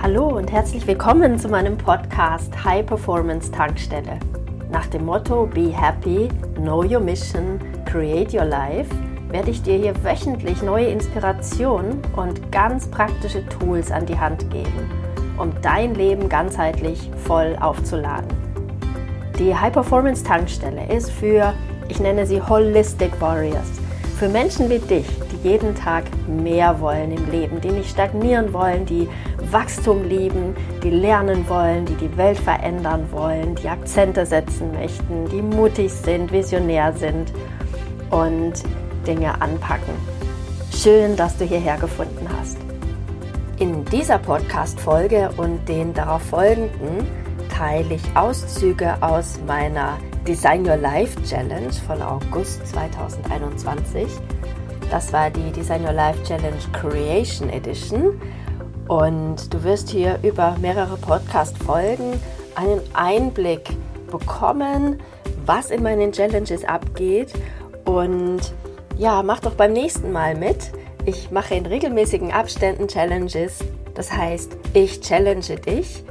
Hallo und herzlich willkommen zu meinem Podcast High Performance Tankstelle. Nach dem Motto Be Happy, Know Your Mission, Create Your Life werde ich dir hier wöchentlich neue Inspirationen und ganz praktische Tools an die Hand geben, um dein Leben ganzheitlich voll aufzuladen. Die High Performance Tankstelle ist für, ich nenne sie Holistic Warriors, für Menschen wie dich, jeden Tag mehr wollen im Leben, die nicht stagnieren wollen, die Wachstum lieben, die lernen wollen, die die Welt verändern wollen, die Akzente setzen möchten, die mutig sind, visionär sind und Dinge anpacken. Schön, dass du hierher gefunden hast. In dieser Podcast-Folge und den darauf folgenden teile ich Auszüge aus meiner Design Your Life Challenge von August 2021. Das war die Design Your Life Challenge Creation Edition. Und du wirst hier über mehrere Podcast-Folgen einen Einblick bekommen, was in meinen Challenges abgeht. Und ja, mach doch beim nächsten Mal mit. Ich mache in regelmäßigen Abständen Challenges. Das heißt, ich challenge dich.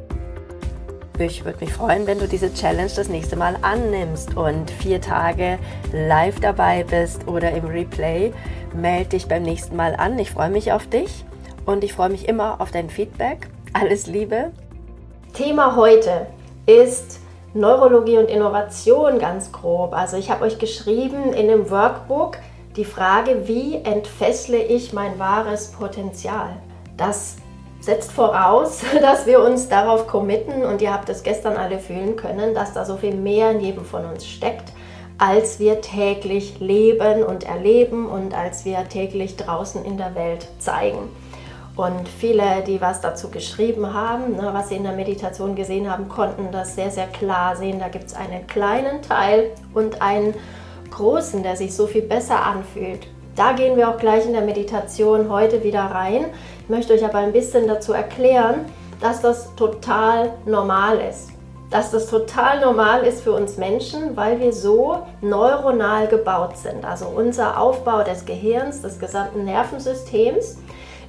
Ich würde mich freuen, wenn du diese Challenge das nächste Mal annimmst und vier Tage live dabei bist oder im Replay. Melde dich beim nächsten Mal an. Ich freue mich auf dich und ich freue mich immer auf dein Feedback. Alles Liebe. Thema heute ist Neurologie und Innovation ganz grob. Also ich habe euch geschrieben in dem Workbook die Frage, wie entfessle ich mein wahres Potenzial? Das setzt voraus, dass wir uns darauf committen und ihr habt es gestern alle fühlen können, dass da so viel mehr in jedem von uns steckt, als wir täglich leben und erleben und als wir täglich draußen in der Welt zeigen. Und viele, die was dazu geschrieben haben, ne, was sie in der Meditation gesehen haben, konnten das sehr, sehr klar sehen. Da gibt es einen kleinen Teil und einen großen, der sich so viel besser anfühlt. Da gehen wir auch gleich in der Meditation heute wieder rein. Möchte euch aber ein bisschen dazu erklären, dass das total normal ist. Dass das total normal ist für uns Menschen, weil wir so neuronal gebaut sind. Also unser Aufbau des Gehirns, des gesamten Nervensystems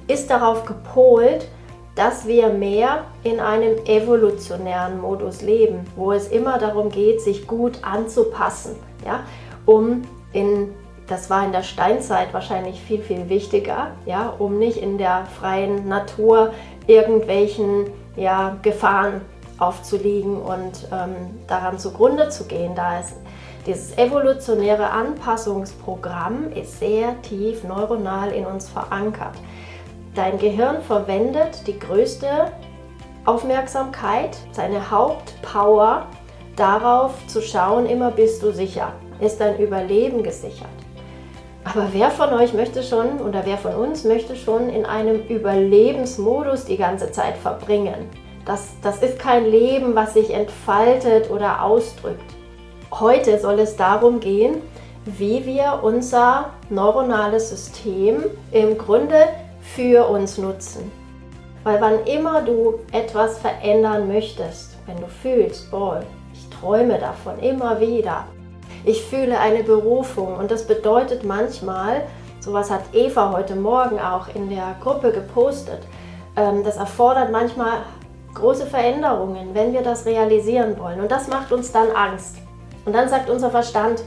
ist darauf gepolt, dass wir mehr in einem evolutionären Modus leben, wo es immer darum geht, sich gut anzupassen, ja, um in das war in der Steinzeit wahrscheinlich viel, viel wichtiger, ja, um nicht in der freien Natur irgendwelchen ja, Gefahren aufzuliegen und ähm, daran zugrunde zu gehen. Da ist dieses evolutionäre Anpassungsprogramm ist sehr tief neuronal in uns verankert. Dein Gehirn verwendet die größte Aufmerksamkeit, seine Hauptpower darauf zu schauen, immer bist du sicher, ist dein Überleben gesichert. Aber wer von euch möchte schon oder wer von uns möchte schon in einem Überlebensmodus die ganze Zeit verbringen? Das, das ist kein Leben, was sich entfaltet oder ausdrückt. Heute soll es darum gehen, wie wir unser neuronales System im Grunde für uns nutzen. Weil wann immer du etwas verändern möchtest, wenn du fühlst, boah, ich träume davon immer wieder. Ich fühle eine Berufung und das bedeutet manchmal, sowas hat Eva heute Morgen auch in der Gruppe gepostet, ähm, das erfordert manchmal große Veränderungen, wenn wir das realisieren wollen. Und das macht uns dann Angst. Und dann sagt unser Verstand,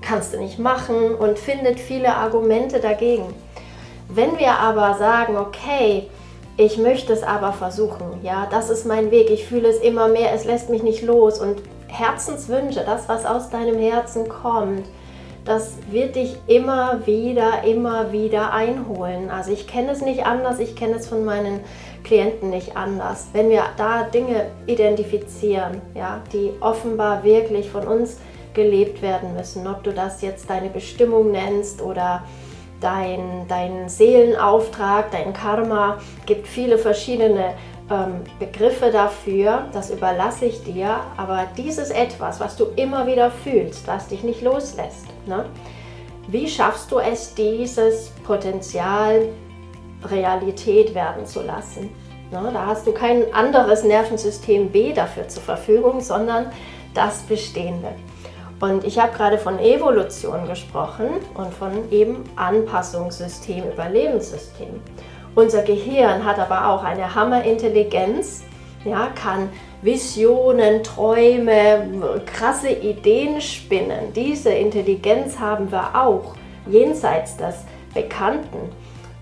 kannst du nicht machen und findet viele Argumente dagegen. Wenn wir aber sagen, okay, ich möchte es aber versuchen, ja, das ist mein Weg, ich fühle es immer mehr, es lässt mich nicht los und Herzenswünsche, das, was aus deinem Herzen kommt, das wird dich immer wieder, immer wieder einholen. Also ich kenne es nicht anders, ich kenne es von meinen Klienten nicht anders. Wenn wir da Dinge identifizieren, ja, die offenbar wirklich von uns gelebt werden müssen, ob du das jetzt deine Bestimmung nennst oder dein, dein Seelenauftrag, dein Karma, gibt viele verschiedene ähm, Begriffe dafür, das überlasse ich dir, aber dieses etwas, was du immer wieder fühlst, was dich nicht loslässt, ne? wie schaffst du es, dieses Potenzial Realität werden zu lassen? Ne? Da hast du kein anderes Nervensystem B dafür zur Verfügung, sondern das Bestehende. Und ich habe gerade von Evolution gesprochen und von eben Anpassungssystem, Überlebenssystem. Unser Gehirn hat aber auch eine Hammerintelligenz, ja, kann Visionen, Träume, krasse Ideen spinnen. Diese Intelligenz haben wir auch jenseits des Bekannten.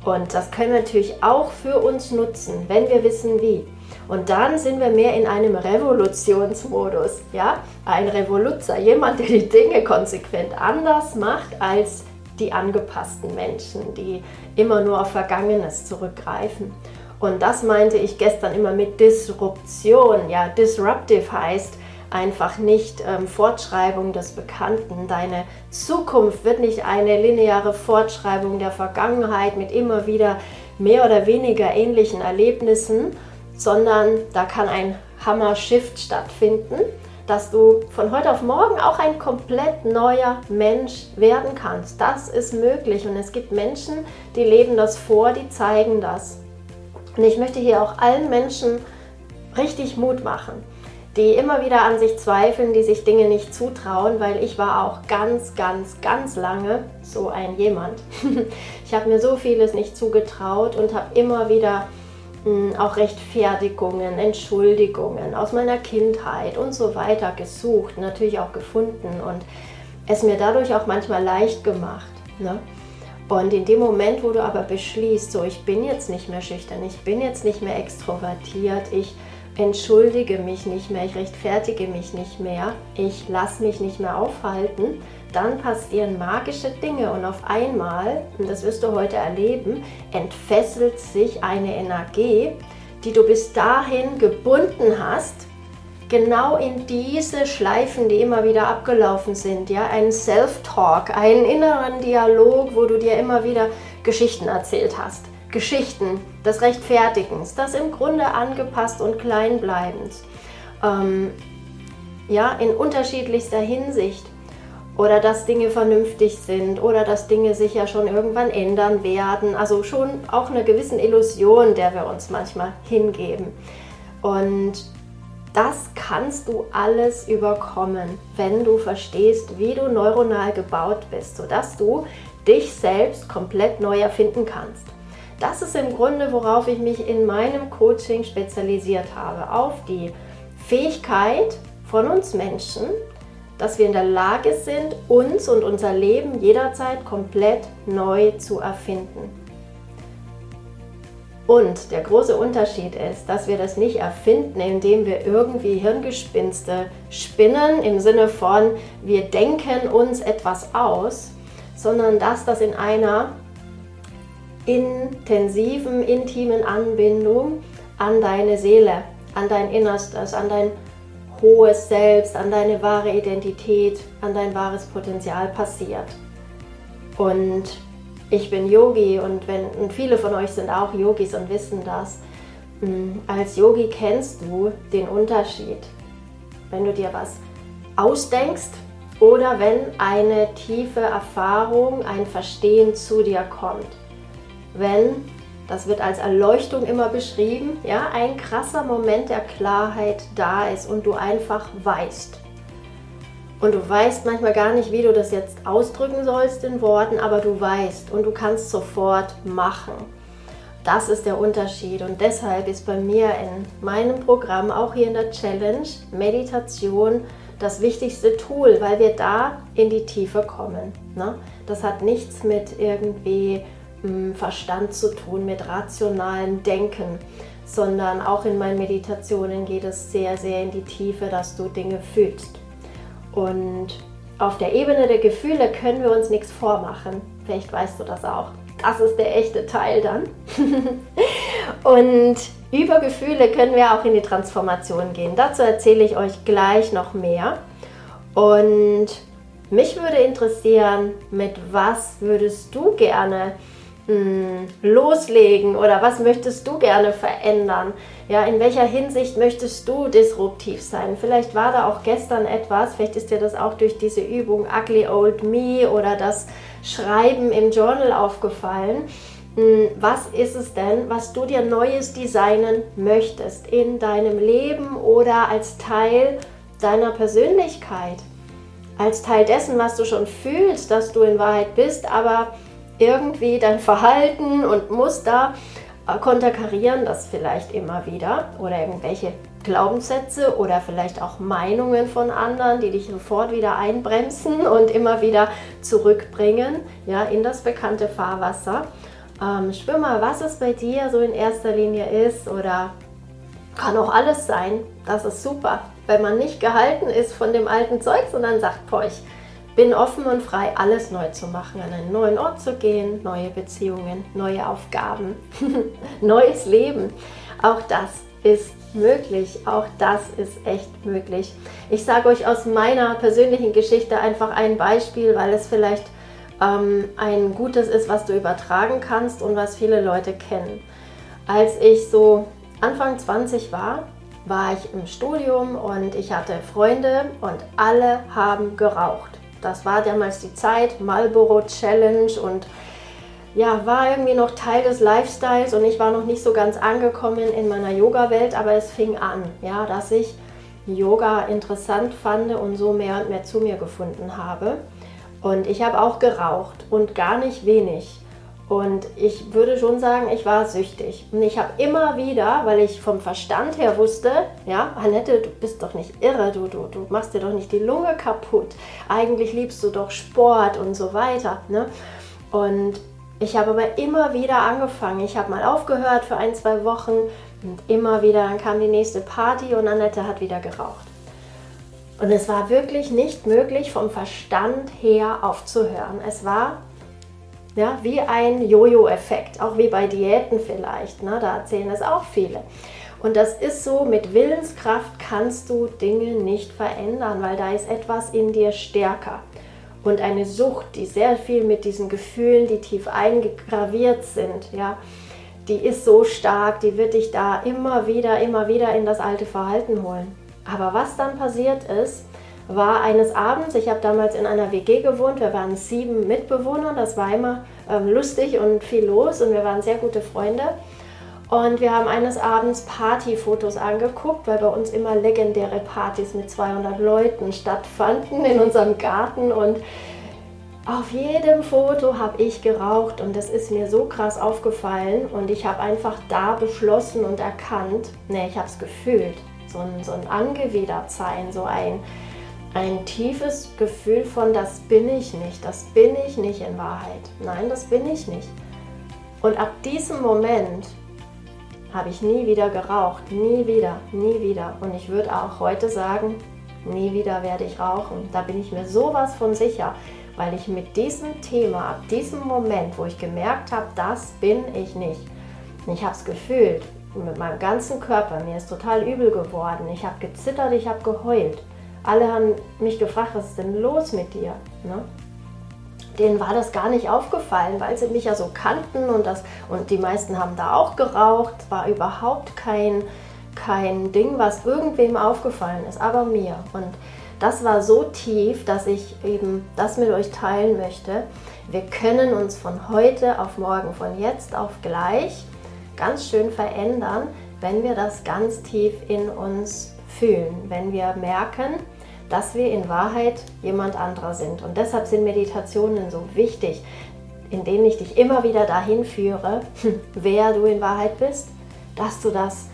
Und das können wir natürlich auch für uns nutzen, wenn wir wissen wie. Und dann sind wir mehr in einem Revolutionsmodus. Ja? Ein Revoluzer, jemand, der die Dinge konsequent anders macht als die angepassten Menschen, die immer nur auf Vergangenes zurückgreifen. Und das meinte ich gestern immer mit Disruption. Ja, disruptive heißt einfach nicht ähm, Fortschreibung des Bekannten. Deine Zukunft wird nicht eine lineare Fortschreibung der Vergangenheit mit immer wieder mehr oder weniger ähnlichen Erlebnissen, sondern da kann ein Hammer-Shift stattfinden, dass du von heute auf morgen auch ein komplett neuer Mensch werden kannst. Das ist möglich und es gibt Menschen, die leben das vor, die zeigen das. Und ich möchte hier auch allen Menschen richtig Mut machen, die immer wieder an sich zweifeln, die sich Dinge nicht zutrauen, weil ich war auch ganz, ganz, ganz lange so ein jemand. ich habe mir so vieles nicht zugetraut und habe immer wieder auch Rechtfertigungen, Entschuldigungen aus meiner Kindheit und so weiter gesucht, natürlich auch gefunden und es mir dadurch auch manchmal leicht gemacht. Ne? Und in dem Moment, wo du aber beschließt, so ich bin jetzt nicht mehr schüchtern, ich bin jetzt nicht mehr extrovertiert, ich entschuldige mich nicht mehr, ich rechtfertige mich nicht mehr, ich lasse mich nicht mehr aufhalten, dann passieren magische Dinge und auf einmal, und das wirst du heute erleben, entfesselt sich eine Energie, die du bis dahin gebunden hast genau in diese Schleifen, die immer wieder abgelaufen sind, ja, einen Self-Talk, einen inneren Dialog, wo du dir immer wieder Geschichten erzählt hast. Geschichten des Rechtfertigens, das im Grunde angepasst und kleinbleibend. Ähm, ja, in unterschiedlichster Hinsicht. Oder dass Dinge vernünftig sind oder dass Dinge sich ja schon irgendwann ändern werden. Also schon auch eine gewisse Illusion, der wir uns manchmal hingeben. Und das kannst du alles überkommen, wenn du verstehst, wie du neuronal gebaut bist, sodass du dich selbst komplett neu erfinden kannst. Das ist im Grunde, worauf ich mich in meinem Coaching spezialisiert habe, auf die Fähigkeit von uns Menschen, dass wir in der Lage sind, uns und unser Leben jederzeit komplett neu zu erfinden. Und der große Unterschied ist, dass wir das nicht erfinden, indem wir irgendwie Hirngespinste spinnen, im Sinne von, wir denken uns etwas aus, sondern dass das in einer intensiven, intimen Anbindung an deine Seele, an dein Innerstes, an dein hohes Selbst, an deine wahre Identität, an dein wahres Potenzial passiert. Und ich bin Yogi und, wenn, und viele von euch sind auch Yogis und wissen das. Mm, als Yogi kennst du den Unterschied, wenn du dir was ausdenkst oder wenn eine tiefe Erfahrung, ein Verstehen zu dir kommt. Wenn, das wird als Erleuchtung immer beschrieben, ja, ein krasser Moment der Klarheit da ist und du einfach weißt, und du weißt manchmal gar nicht, wie du das jetzt ausdrücken sollst in Worten, aber du weißt und du kannst sofort machen. Das ist der Unterschied und deshalb ist bei mir in meinem Programm, auch hier in der Challenge, Meditation das wichtigste Tool, weil wir da in die Tiefe kommen. Ne? Das hat nichts mit irgendwie Verstand zu tun, mit rationalem Denken, sondern auch in meinen Meditationen geht es sehr, sehr in die Tiefe, dass du Dinge fühlst. Und auf der Ebene der Gefühle können wir uns nichts vormachen. Vielleicht weißt du das auch. Das ist der echte Teil dann. und über Gefühle können wir auch in die Transformation gehen. Dazu erzähle ich euch gleich noch mehr. Und mich würde interessieren, mit was würdest du gerne loslegen oder was möchtest du gerne verändern? Ja, in welcher Hinsicht möchtest du disruptiv sein? Vielleicht war da auch gestern etwas, vielleicht ist dir das auch durch diese Übung Ugly Old Me oder das Schreiben im Journal aufgefallen. Hm, was ist es denn, was du dir Neues designen möchtest in deinem Leben oder als Teil deiner Persönlichkeit? Als Teil dessen, was du schon fühlst, dass du in Wahrheit bist, aber irgendwie dein Verhalten und Muster äh, konterkarieren das vielleicht immer wieder oder irgendwelche Glaubenssätze oder vielleicht auch Meinungen von anderen, die dich sofort wieder einbremsen und immer wieder zurückbringen ja, in das bekannte Fahrwasser. Ähm, mal, was es bei dir so in erster Linie ist oder kann auch alles sein. Das ist super, wenn man nicht gehalten ist von dem alten Zeug, sondern sagt, boah, ich bin offen und frei, alles neu zu machen, an einen neuen Ort zu gehen, neue Beziehungen, neue Aufgaben, neues Leben. Auch das ist möglich, auch das ist echt möglich. Ich sage euch aus meiner persönlichen Geschichte einfach ein Beispiel, weil es vielleicht ähm, ein gutes ist, was du übertragen kannst und was viele Leute kennen. Als ich so Anfang 20 war, war ich im Studium und ich hatte Freunde und alle haben geraucht. Das war damals die Zeit, Marlboro Challenge und ja, war irgendwie noch Teil des Lifestyles und ich war noch nicht so ganz angekommen in meiner Yoga-Welt, aber es fing an, ja, dass ich Yoga interessant fand und so mehr und mehr zu mir gefunden habe. Und ich habe auch geraucht und gar nicht wenig. Und ich würde schon sagen, ich war süchtig. Und ich habe immer wieder, weil ich vom Verstand her wusste, ja, Annette, du bist doch nicht irre, du, du, du machst dir doch nicht die Lunge kaputt. Eigentlich liebst du doch Sport und so weiter. Ne? Und ich habe aber immer wieder angefangen. Ich habe mal aufgehört für ein, zwei Wochen und immer wieder, dann kam die nächste Party und Annette hat wieder geraucht. Und es war wirklich nicht möglich, vom Verstand her aufzuhören. Es war ja, wie ein Jojo-Effekt, auch wie bei Diäten vielleicht. Ne? Da erzählen es auch viele. Und das ist so, mit Willenskraft kannst du Dinge nicht verändern, weil da ist etwas in dir stärker. Und eine Sucht, die sehr viel mit diesen Gefühlen, die tief eingegraviert sind, ja, die ist so stark, die wird dich da immer wieder, immer wieder in das alte Verhalten holen. Aber was dann passiert ist, war eines Abends, ich habe damals in einer WG gewohnt, wir waren sieben Mitbewohner, das war immer ähm, lustig und viel los und wir waren sehr gute Freunde. Und wir haben eines Abends Partyfotos angeguckt, weil bei uns immer legendäre Partys mit 200 Leuten stattfanden in unserem Garten. Und auf jedem Foto habe ich geraucht und das ist mir so krass aufgefallen. Und ich habe einfach da beschlossen und erkannt, ne, ich habe es gefühlt, so ein, so ein Angewidertsein, so ein ein tiefes Gefühl von, das bin ich nicht, das bin ich nicht in Wahrheit. Nein, das bin ich nicht. Und ab diesem Moment habe ich nie wieder geraucht, nie wieder, nie wieder. Und ich würde auch heute sagen, nie wieder werde ich rauchen. Da bin ich mir sowas von sicher, weil ich mit diesem Thema, ab diesem Moment, wo ich gemerkt habe, das bin ich nicht. Ich habe es gefühlt mit meinem ganzen Körper, mir ist total übel geworden. Ich habe gezittert, ich habe geheult. Alle haben mich gefragt, was ist denn los mit dir? Ne? Denen war das gar nicht aufgefallen, weil sie mich ja so kannten und, das, und die meisten haben da auch geraucht. Es war überhaupt kein, kein Ding, was irgendwem aufgefallen ist, aber mir. Und das war so tief, dass ich eben das mit euch teilen möchte. Wir können uns von heute auf morgen, von jetzt auf gleich ganz schön verändern, wenn wir das ganz tief in uns fühlen, wenn wir merken, dass wir in Wahrheit jemand anderer sind. Und deshalb sind Meditationen so wichtig, in denen ich dich immer wieder dahin führe, wer du in Wahrheit bist, dass du das,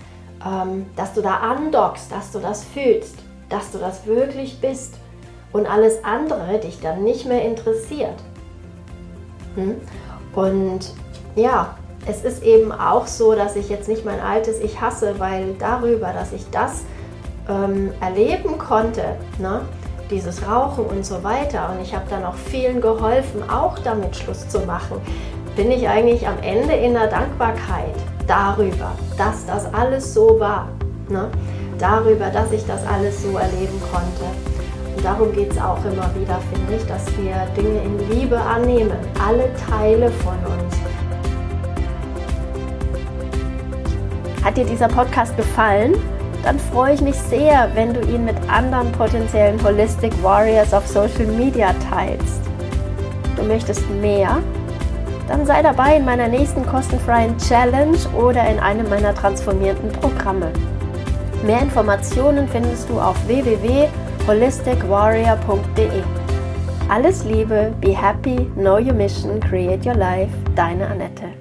ähm, dass du da andockst, dass du das fühlst, dass du das wirklich bist und alles andere dich dann nicht mehr interessiert. Hm? Und ja, es ist eben auch so, dass ich jetzt nicht mein altes Ich hasse, weil darüber, dass ich das ähm, erleben konnte, ne? dieses Rauchen und so weiter, und ich habe dann auch vielen geholfen, auch damit Schluss zu machen, bin ich eigentlich am Ende in der Dankbarkeit darüber, dass das alles so war. Ne? Darüber, dass ich das alles so erleben konnte. Und darum geht es auch immer wieder, finde ich, dass wir Dinge in Liebe annehmen, alle Teile von uns. Hat dir dieser Podcast gefallen? Dann freue ich mich sehr, wenn du ihn mit anderen potenziellen Holistic Warriors auf Social Media teilst. Du möchtest mehr? Dann sei dabei in meiner nächsten kostenfreien Challenge oder in einem meiner transformierten Programme. Mehr Informationen findest du auf www.holisticwarrior.de. Alles Liebe, be happy, know your mission, create your life, deine Annette.